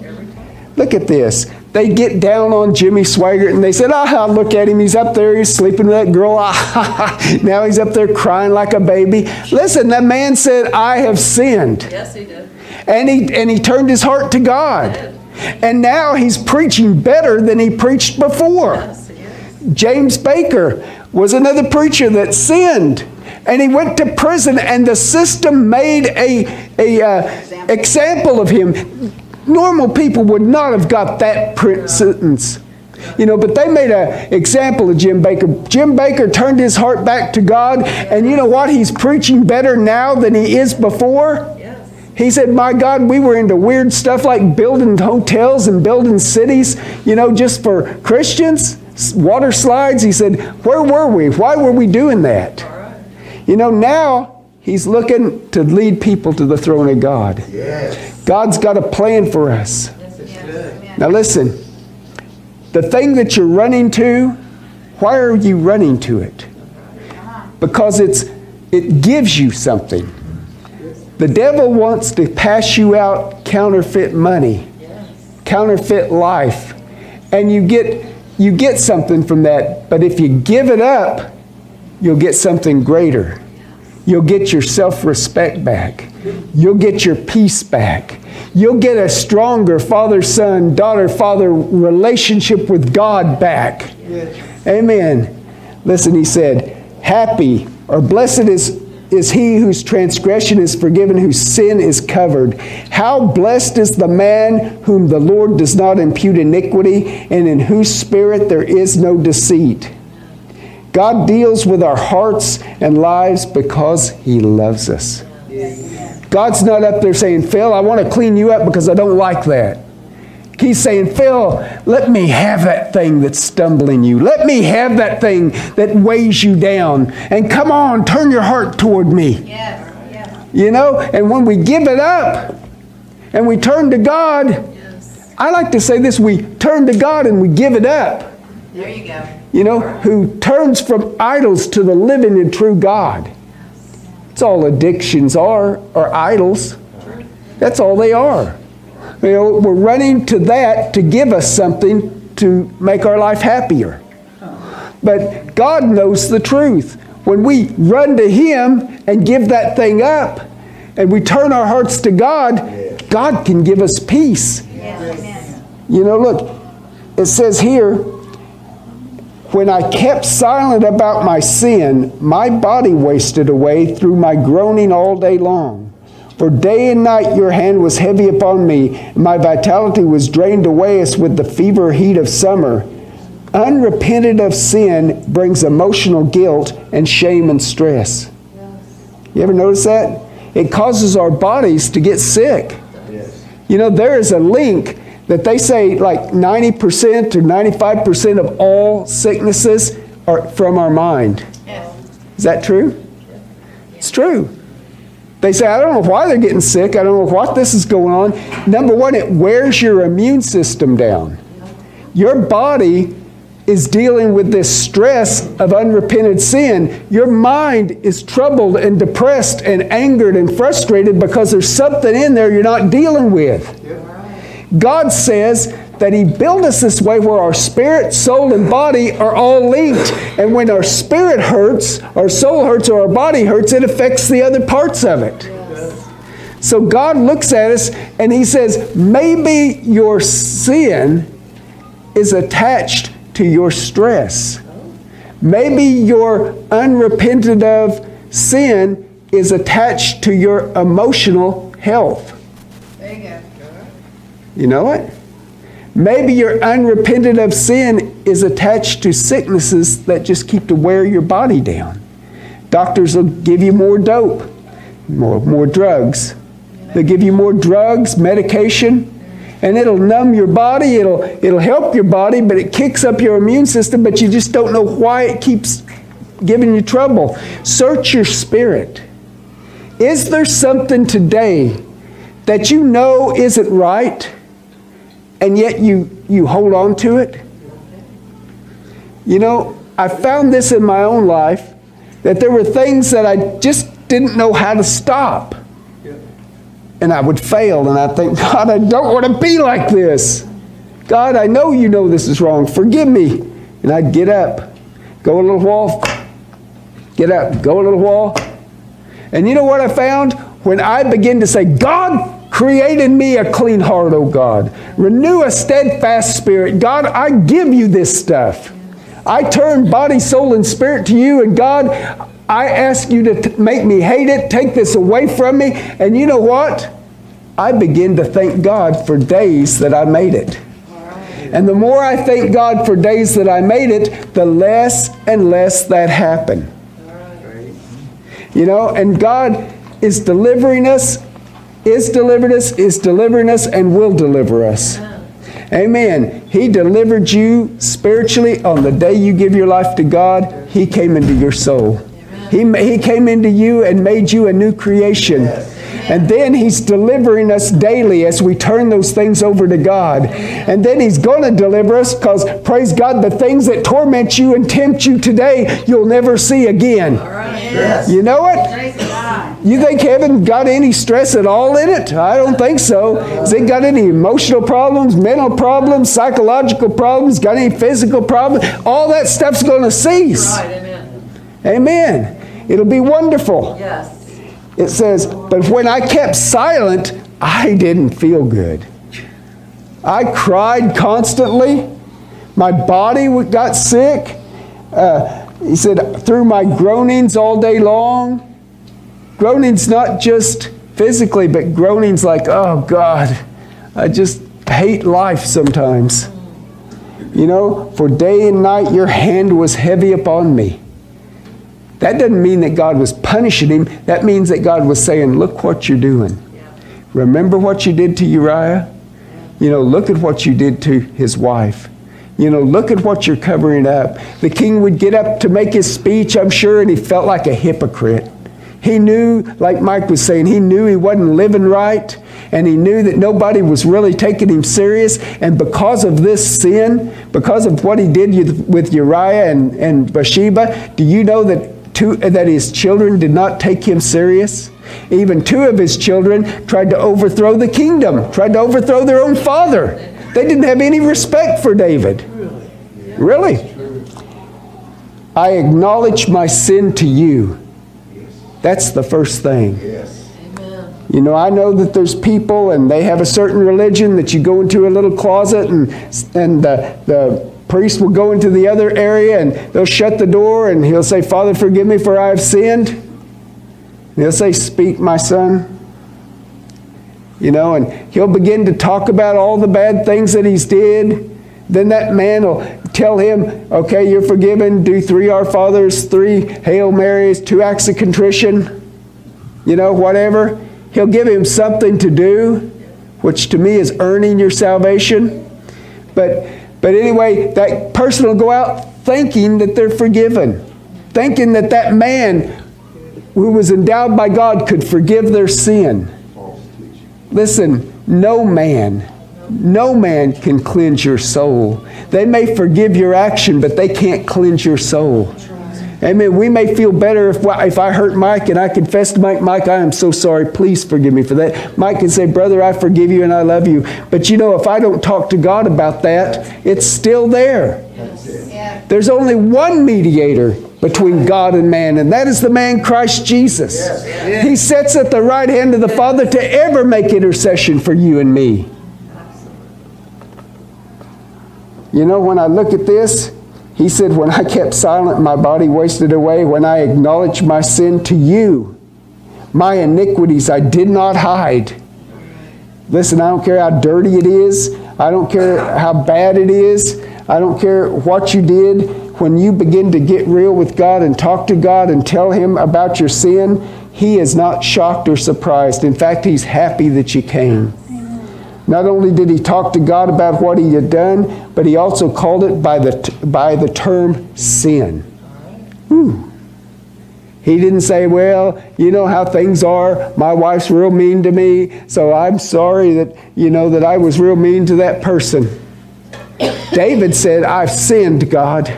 Look at this. They get down on Jimmy Swaggart and they said, ah, look at him. He's up there. He's sleeping with that girl. Ah, now he's up there crying like a baby. Listen, that man said, I have sinned. Yes, he did. And he, and he turned his heart to God. And now he's preaching better than he preached before. Yes. James Bakker was another preacher that sinned. And he went to prison, and the system made a, a uh, example of him. Normal people would not have got that sentence. You know, but they made an example of Jim Bakker. Jim Bakker turned his heart back to God, and you know what? He's preaching better now than he is before. He said, My God, we were into weird stuff like building hotels and building cities, you know, just for Christians, water slides. He said, Where were we? Why were we doing that? You know, now he's looking to lead people to the throne of God. God's got a plan for us. Now, listen, the thing that you're running to, why are you running to it? Because it's it gives you something. The devil wants to pass you out counterfeit money, counterfeit life, and you get you get something from that. But if you give it up, you'll get something greater. You'll get your self-respect back. You'll get your peace back. You'll get a stronger father-son, daughter-father relationship with God back. Amen. Listen, he said, happy or blessed is is he whose transgression is forgiven, whose sin is covered. How blessed is the man whom the Lord does not impute iniquity, and in whose spirit there is no deceit. God deals with our hearts and lives because he loves us. God's not up there saying, Phil, I want to clean you up because I don't like that. He's saying, Phil, let me have that thing that's stumbling you. Let me have that thing that weighs you down. And come on, turn your heart toward me. Yes, yes. You know, and when we give it up and we turn to God, I like to say this we turn to God and we give it up. There you go. You know, who turns from idols to the living and true God. That's all addictions are, are idols. That's all they are. You know, we're running to that to give us something to make our life happier. But God knows the truth. When we run to Him and give that thing up, and we turn our hearts to God, God can give us peace. Yes. You know, look, it says here, when I kept silent about my sin, my body wasted away through my groaning all day long. For day and night your hand was heavy upon me, and my vitality was drained away as with the fever heat of summer. Unrepented of sin brings emotional guilt and shame and stress. You ever notice that? It causes our bodies to get sick. You know, there is a link that they say like 90% or 95% of all sicknesses are from our mind. Yes. Is that true? It's true. They say, I don't know why they're getting sick. I don't know what this is going on. Number one, it wears your immune system down. Your body is dealing with this stress of unrepented sin. Your mind is troubled and depressed and angered and frustrated because there's something in there you're not dealing with. God says that He built us this way where our spirit, soul, and body are all linked. And when our spirit hurts, our soul hurts, or our body hurts, it affects the other parts of it. So God looks at us and He says, maybe your sin is attached to your stress. Maybe your unrepented of sin is attached to your emotional health. You know what? Maybe your unrepented of sin is attached to sicknesses that just keep to wear your body down. Doctors will give you more dope, more, more drugs. They'll give you more drugs, medication, and it'll numb your body, it'll, it'll help your body, but it kicks up your immune system, but you just don't know why it keeps giving you trouble. Search your spirit. Is there something today that you know isn't right? And yet you, you hold on to it? You know, I found this in my own life that there were things that I just didn't know how to stop. And I would fail, and I think, God, I don't want to be like this. God, I know you know this is wrong. Forgive me. And I'd get up, go a little while, get up, go a little while. And you know what I found? When I begin to say, God, create in me a clean heart, O God. Renew a steadfast spirit. God, I give you this stuff. I turn body, soul, and spirit to you, and God, I ask you to make me hate it, take this away from me. And you know what? I begin to thank God for days that I made it. And the more I thank God for days that I made it, the less and less that happened. You know, and God is delivering us, is delivering us, is delivering us, and will deliver us. Amen. He delivered you spiritually on the day you give your life to God. He came into your soul. He, he came into you and made you a new creation. And then He's delivering us daily as we turn those things over to God. And then He's going to deliver us because, praise God, the things that torment you and tempt you today, you'll never see again. You know it? You think heaven got any stress at all in it? I don't think so. Has it got any emotional problems, mental problems, psychological problems, got any physical problems? All that stuff's going to cease. Right, amen. Amen. It'll be wonderful. Yes. It says, but when I kept silent, I didn't feel good. I cried constantly. My body got sick. Uh, he said, through my groanings all day long. Groanings not just physically, but groanings like, oh God, I just hate life sometimes. You know, for day and night your hand was heavy upon me. That doesn't mean that God was punishing him. That means that God was saying, Look what you're doing. Remember what you did to Uriah? You know, look at what you did to his wife. You know, look at what you're covering up. The king would get up to make his speech, I'm sure, and he felt like a hypocrite. He knew, like Mike was saying, he knew he wasn't living right, and he knew that nobody was really taking him serious. And because of this sin, because of what he did with Uriah and, and Bathsheba, do you know that, two, that his children did not take him serious? Even two of his children tried to overthrow the kingdom, tried to overthrow their own father. They didn't have any respect for David. Really? I acknowledge my sin to you. That's the first thing. You know, I know that there's people and they have a certain religion that you go into a little closet and, and the, the priest will go into the other area and they'll shut the door and he'll say, Father, forgive me for I have sinned. And he'll say, Speak, my son. You know, and he'll begin to talk about all the bad things that he's did. Then that man will tell him, okay, you're forgiven. Do three Our Fathers, three Hail Marys, two acts of contrition, you know, whatever. He'll give him something to do, which to me is earning your salvation. But, but anyway, that person will go out thinking that they're forgiven, thinking that that man who was endowed by God could forgive their sin. Listen, no man, no man can cleanse your soul. They may forgive your action, but they can't cleanse your soul. Amen. We may feel better if, if I hurt Mike and I confess to Mike, Mike, I am so sorry. Please forgive me for that. Mike can say, Brother, I forgive you and I love you. But you know, if I don't talk to God about that, it's still there. Yeah. There's only one mediator between God and man, and that is the man Christ Jesus. He sits at the right hand of the Father to ever make intercession for you and me. You know, when I look at this, he said, When I kept silent, my body wasted away. When I acknowledged my sin to you, my iniquities I did not hide. Listen, I don't care how dirty it is. I don't care how bad it is. I don't care what you did. When you begin to get real with God and talk to God and tell Him about your sin, He is not shocked or surprised. In fact, He's happy that you came. Not only did he talk to God about what he had done, but he also called it by the, by the term sin. He didn't say, Well, you know how things are. My wife's real mean to me, so I'm sorry that, you know, that I was real mean to that person. David said, I've sinned, God.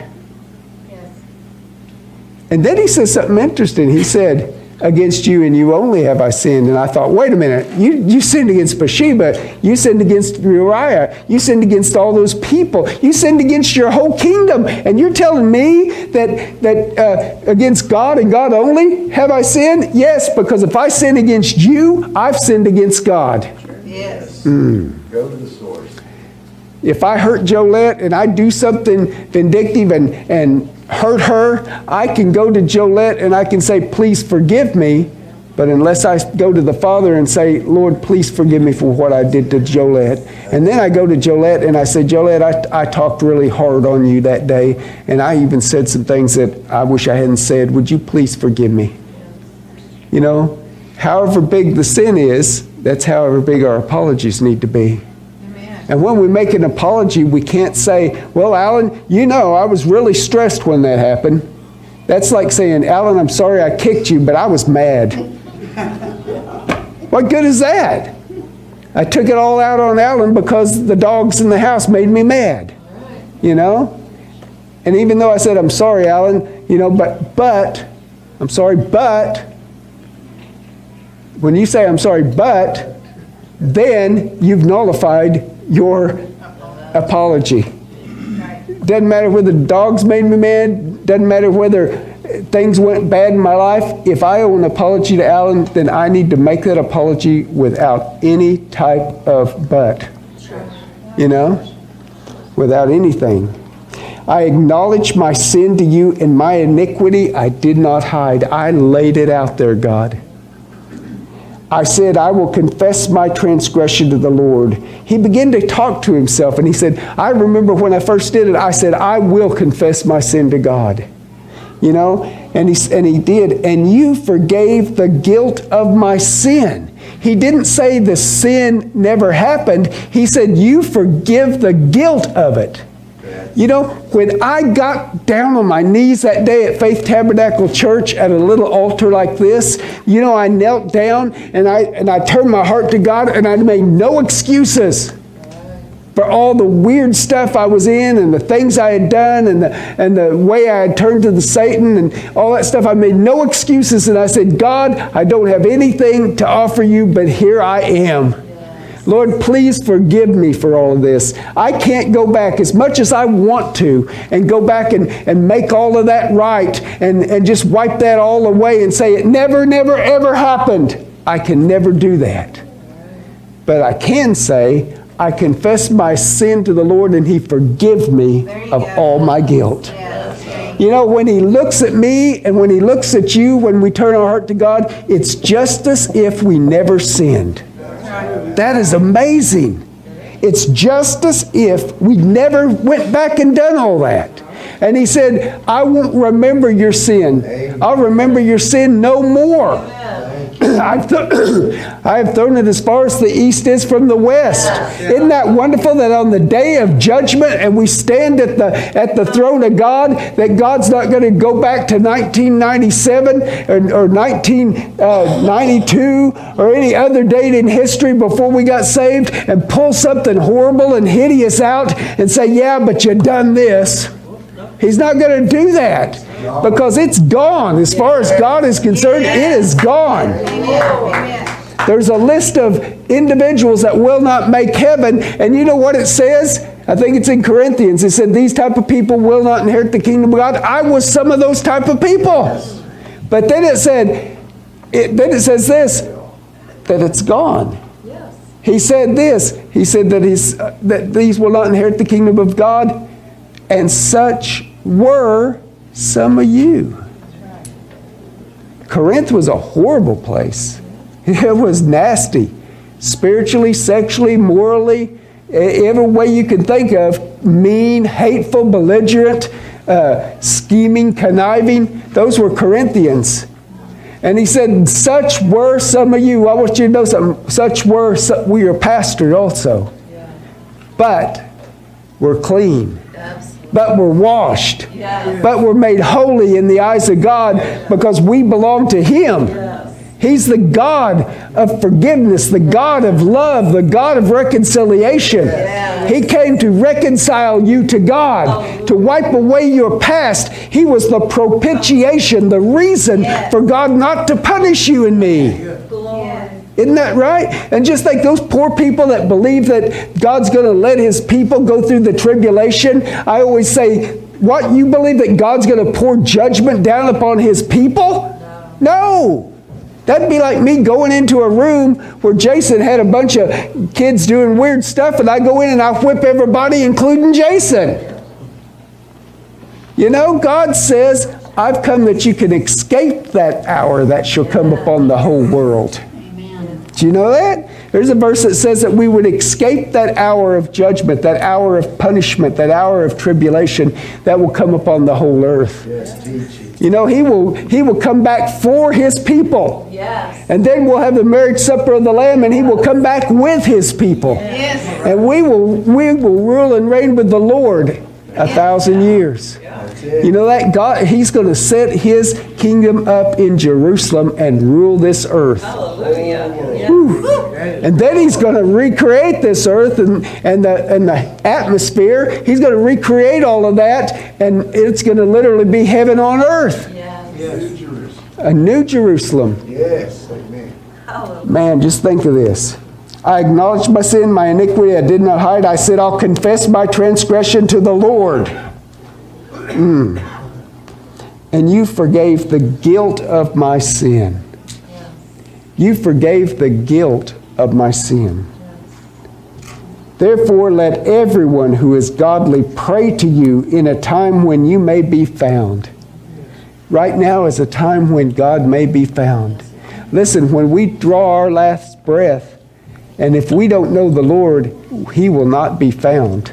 And then he says something interesting. He said, Against you and you only have I sinned. And I thought, wait a minute, you, you sinned against Bathsheba, you sinned against Uriah, you sinned against all those people, you sinned against your whole kingdom. And you're telling me that, that uh, against God and God only have I sinned? Yes, because if I sin against you, I've sinned against God. Yes. Go to the source. If I hurt Jolette and I do something vindictive and, and hurt her, I can go to Jolette and I can say, please forgive me. But unless I go to the Father and say, Lord, please forgive me for what I did to Jolette. And then I go to Jolette and I say, Jolette, I, I talked really hard on you that day. And I even said some things that I wish I hadn't said. Would you please forgive me? You know, however big the sin is, that's however big our apologies need to be. And when we make an apology, we can't say, Well, Alan, you know, I was really stressed when that happened. That's like saying, Alan, I'm sorry I kicked you, but I was mad. What good is that? I took it all out on Alan because the dogs in the house made me mad. You know? And even though I said, I'm sorry, Alan, you know, but, but, I'm sorry, but, when you say I'm sorry, but, then you've nullified your apology. Doesn't matter whether the dogs made me mad, doesn't matter whether things went bad in my life. If I owe an apology to Alan, then I need to make that apology without any type of but. You know? Without anything. I acknowledge my sin to you and my iniquity I did not hide. I laid it out there, God. I said, I will confess my transgression to the Lord. He began to talk to himself and he said, I remember when I first did it, I said, I will confess my sin to God. You know, and he, and he did. And you forgave the guilt of my sin. He didn't say the sin never happened. He said, You forgive the guilt of it. You know, when I got down on my knees that day at Faith Tabernacle Church at a little altar like this, you know, I knelt down and I, and I turned my heart to God and I made no excuses for all the weird stuff I was in and the things I had done and the, and the way I had turned to the Satan and all that stuff. I made no excuses and I said, God, I don't have anything to offer you, but here I am. Lord, please forgive me for all of this. I can't go back as much as I want to and go back and, and make all of that right and, and just wipe that all away and say it never, never, ever happened. I can never do that. But I can say, I confess my sin to the Lord and He forgive me of go. all my guilt. Thank You know, when He looks at me and when He looks at you, when we turn our heart to God, it's just as if we never sinned. That is amazing. It's just as if we never went back and done all that. And he said, I won't remember your sin. I'll remember your sin no more. I've, th- I have thrown it as far as the east is from the west. Isn't that wonderful that on the day of judgment and we stand at the, at the throne of God, that God's not going to go back to 1997 or, or 1992 uh, or any other date in history before we got saved and pull something horrible and hideous out and say, yeah, but you done this. He's not going to do that because it's gone. As far as God is concerned, it is gone. There's a list of individuals that will not make heaven, and you know what it says? I think it's in Corinthians. It said these type of people will not inherit the kingdom of God. I was some of those type of people. But then it said, it, then it says this, that it's gone. He said this. He said that, uh, that these will not inherit the kingdom of God, and such were some of you. Corinth was a horrible place. It was nasty. Spiritually, sexually, morally, every way you can think of mean, hateful, belligerent, uh, scheming, conniving. Those were Corinthians. And he said, Such were some of you. I want you to know something. Such were, we are pastored also. But we're clean. But we're washed. But we're made holy in the eyes of God because we belong to Him. He's the God of forgiveness, the God of love, the God of reconciliation. He came to reconcile you to God, to wipe away your past. He was the propitiation, the reason for God not to punish you and me. Isn't that right? And just like those poor people that believe that God's going to let his people go through the tribulation, I always say, what, you believe that God's going to pour judgment down upon his people? No. That'd be like me going into a room where Jason had a bunch of kids doing weird stuff, and I go in and I whip everybody, including Jason. You know, God says, I've come that you can escape that hour that shall come upon the whole world. Do you know that? There's a verse that says that we would escape that hour of judgment, that hour of punishment, that hour of tribulation that will come upon the whole earth. Yes, You know, he will he will come back for his people. Yes. And then we'll have the marriage supper of the Lamb and he will come back with his people. Yes. And we will we will rule and reign with the Lord a thousand years. You know that God, He's going to set His kingdom up in Jerusalem and rule this earth. And then he's going to recreate this earth and, and, the, and the atmosphere. He's going to recreate all of that, and it's going to literally be heaven on earth. A new Jerusalem. Yes, amen. Man, just think of this. I acknowledged my sin, my iniquity, I did not hide. I said, I'll confess my transgression to the Lord. Mm. And you forgave the guilt of my sin. You forgave the guilt of my sin. Therefore, let everyone who is godly pray to you in a time when you may be found. Right now is a time when God may be found. Listen, when we draw our last breath, and if we don't know the Lord, He will not be found.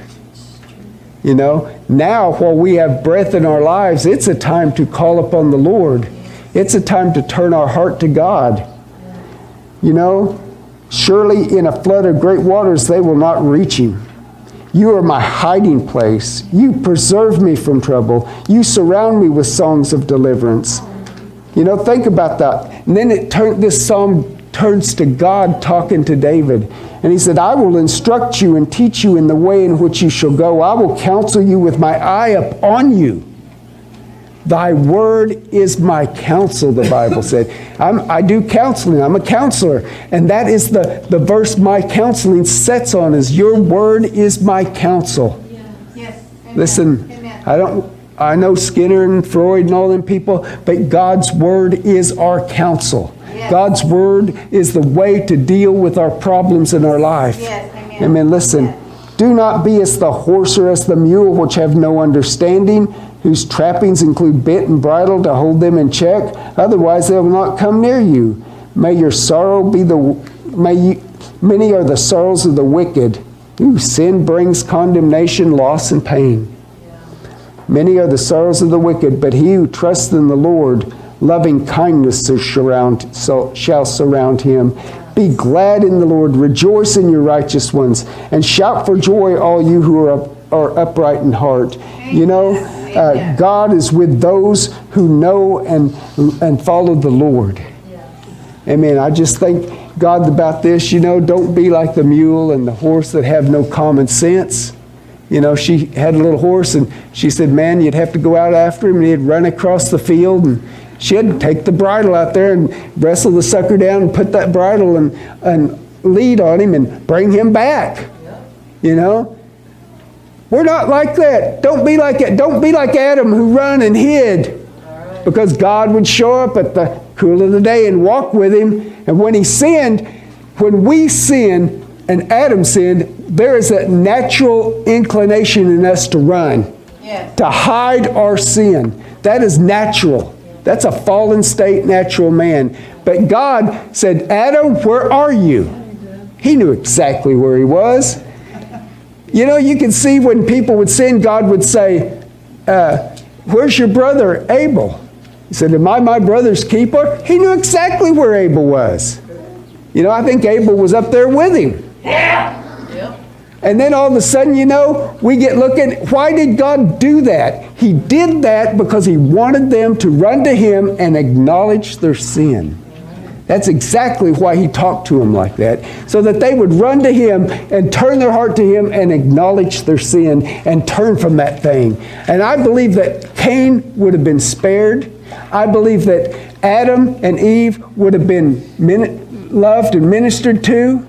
You know, now while we have breath in our lives, it's a time to call upon the Lord. It's a time to turn our heart to God. You know, surely in a flood of great waters they will not reach you. You are my hiding place. You preserve me from trouble. You surround me with songs of deliverance. You know, think about that. And then it turned this psalm turns to God talking to David. And he said, I will instruct you and teach you in the way in which you shall go. I will counsel you with my eye upon you. Thy word is my counsel, the Bible said. I'm, I do counseling. I'm a counselor. And that is the, the verse my counseling sets on is your word is my counsel. Yes. Amen. Listen, Amen. I don't I know Skinner and Freud and all them people, but God's word is our counsel. Yes. God's word is the way to deal with our problems in our life. Yes, amen. Amen. Listen, Yes. do not be as the horse or as the mule which have no understanding, whose trappings include bit and bridle to hold them in check. Otherwise, they will not come near you. May your sorrow be the may you, many are the sorrows of the wicked. Ooh, sin brings condemnation, loss, and pain. Many are the sorrows of the wicked, but he who trusts in the Lord, loving kindness shall surround, him. Be glad in the Lord, rejoice in your righteous ones, and shout for joy, all you who are, up, are upright in heart. You know, uh, God is with those who know and, and follow the Lord. Amen. I just thank God about this. You know, don't be like the mule and the horse that have no common sense. You know, she had a little horse and she said, Man, you'd have to go out after him and he'd run across the field and she had to take the bridle out there and wrestle the sucker down and put that bridle and, and lead on him and bring him back. You know? We're not like that. Don't be like that. Don't be like Adam who run and hid because God would show up at the cool of the day and walk with him. And when he sinned, when we sin and Adam sinned, there is a natural inclination in us to run, Yes. to hide our sin. That is natural. That's a fallen state, natural man. But God said, Adam, where are you? He knew exactly where he was. You know, you can see when people would sin, God would say, uh, Where's your brother Abel? He said, Am I my brother's keeper? He knew exactly where Abel was. You know, I think Abel was up there with him. And then all of a sudden, you know, we get looking, why did God do that? He did that because He wanted them to run to Him and acknowledge their sin. That's exactly why He talked to them like that, so that they would run to Him and turn their heart to Him and acknowledge their sin and turn from that thing. And I believe that Cain would have been spared. I believe that Adam and Eve would have been loved and ministered to.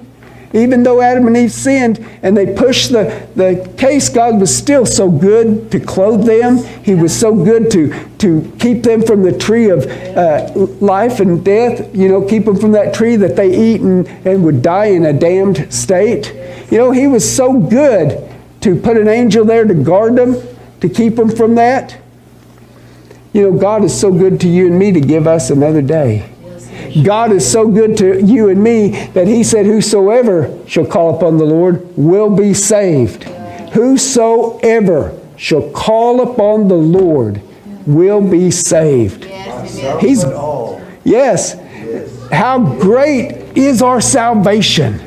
Even though Adam and Eve sinned and they pushed the, the case, God was still so good to clothe them. He was so good to, to keep them from the tree of uh, life and death, you know, keep them from that tree that they eat and, and would die in a damned state. You know, He was so good to put an angel there to guard them, to keep them from that. You know, God is so good to you and me to give us another day. God is so good to you and me that He said, Whosoever shall call upon the Lord will be saved. Whosoever shall call upon the Lord will be saved. Yes. He's, yes. How great is our salvation?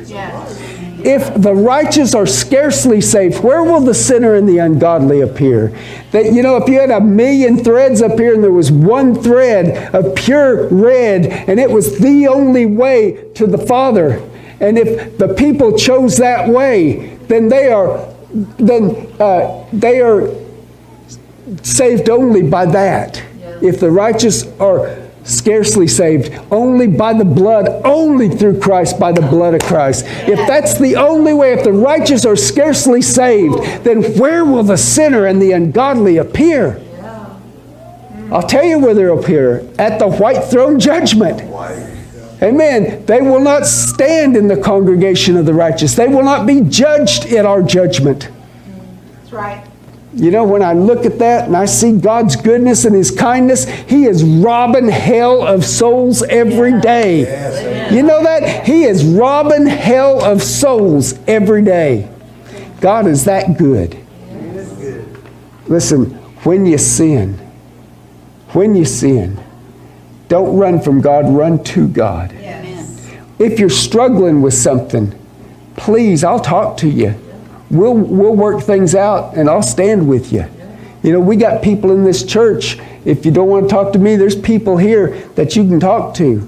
If the righteous are scarcely saved, where will the sinner and the ungodly appear? That you know, if you had a million threads up here and there was one thread of pure red, and it was the only way to the Father, and if the people chose that way, then they are then uh, they are saved only by that. If the righteous are scarcely saved, only by the blood, only through Christ, by the blood of Christ. If that's the only way, if the righteous are scarcely saved, then where will the sinner and the ungodly appear? I'll tell you where they'll appear at the white throne judgment. Amen. They will not stand in the congregation of the righteous. They will not be judged in our judgment. That's right. You know, when I look at that and I see God's goodness and His kindness, He is robbing hell of souls every day. You know that? He is robbing hell of souls every day. God is that good. Listen, when you sin, when you sin, don't run from God, run to God. Yes. If you're struggling with something, please, I'll talk to you. We'll, we'll work things out and I'll stand with you. You know, we got people in this church. If you don't want to talk to me, there's people here that you can talk to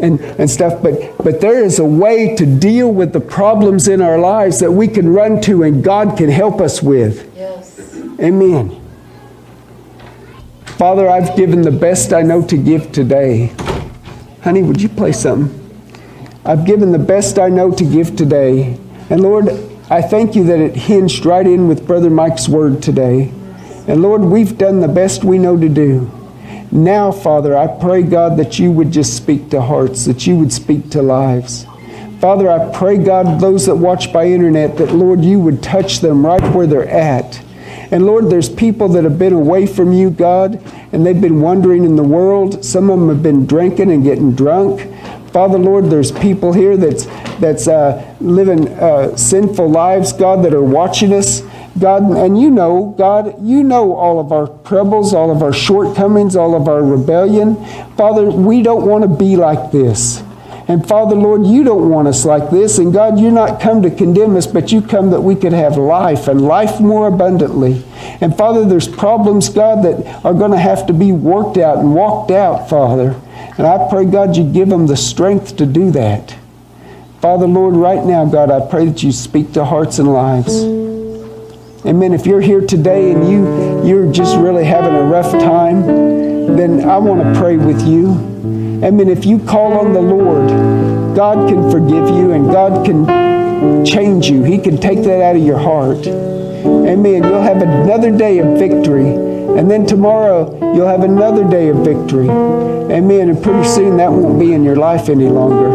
and, and stuff. But, but there is a way to deal with the problems in our lives that we can run to and God can help us with. Yes. Amen. Father, I've given the best I know to give today. Honey, would you play something? I've given the best I know to give today. And Lord, I thank you that it hinged right in with Brother Mike's word today. And Lord, we've done the best we know to do. Now, Father, I pray, God, that you would just speak to hearts, that you would speak to lives. Father, I pray, God, those that watch by internet, that, Lord, you would touch them right where they're at. And Lord, there's people that have been away from you, God, and they've been wandering in the world. Some of them have been drinking and getting drunk. Father, Lord, there's people here that's, that's uh, living uh, sinful lives, God, that are watching us. God, and you know, God, you know all of our troubles, all of our shortcomings, all of our rebellion. Father, we don't want to be like this. And Father, Lord, you don't want us like this. And God, you're not come to condemn us, but you come that we could have life and life more abundantly. And Father, there's problems, God, that are going to have to be worked out and walked out, Father. And I pray, God, you give them the strength to do that. Father, Lord, right now, God, I pray that you speak to hearts and lives. Amen. If you're here today and you, you're just really having a rough time, then I want to pray with you. Amen. If you call on the Lord, God can forgive you and God can change you. He can take that out of your heart. Amen. You'll have another day of victory. And then tomorrow, you'll have another day of victory. Amen. And pretty soon, that won't be in your life any longer.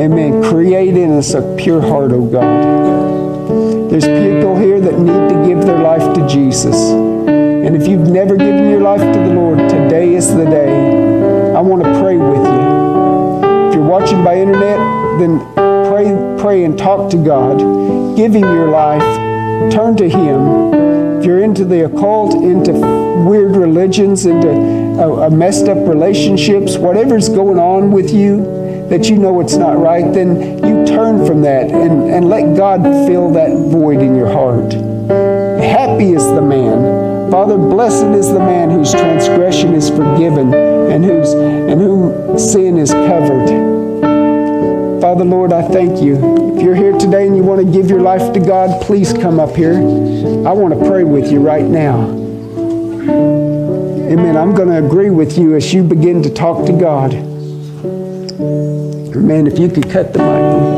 Amen. Create in us a pure heart, O God. There's people here that need to give their life to Jesus. And if you've never given your life to the Lord, today is the day. I want to pray with you. If you're watching by internet, then pray, pray and talk to God. Give Him your life. Turn to Him. You're into the occult, into weird religions, into uh, uh, messed up relationships, whatever's going on with you, that you know it's not right, then you turn from that and, and let God fill that void in your heart. Happy is the man. Father, blessed is the man whose transgression is forgiven and whose and whom sin is covered. Father, Lord, I thank you. If you're here today and you want to give your life to God, please come up here. I want to pray with you right now. Amen. I'm going to agree with you as you begin to talk to God. Man, if you could cut the mic.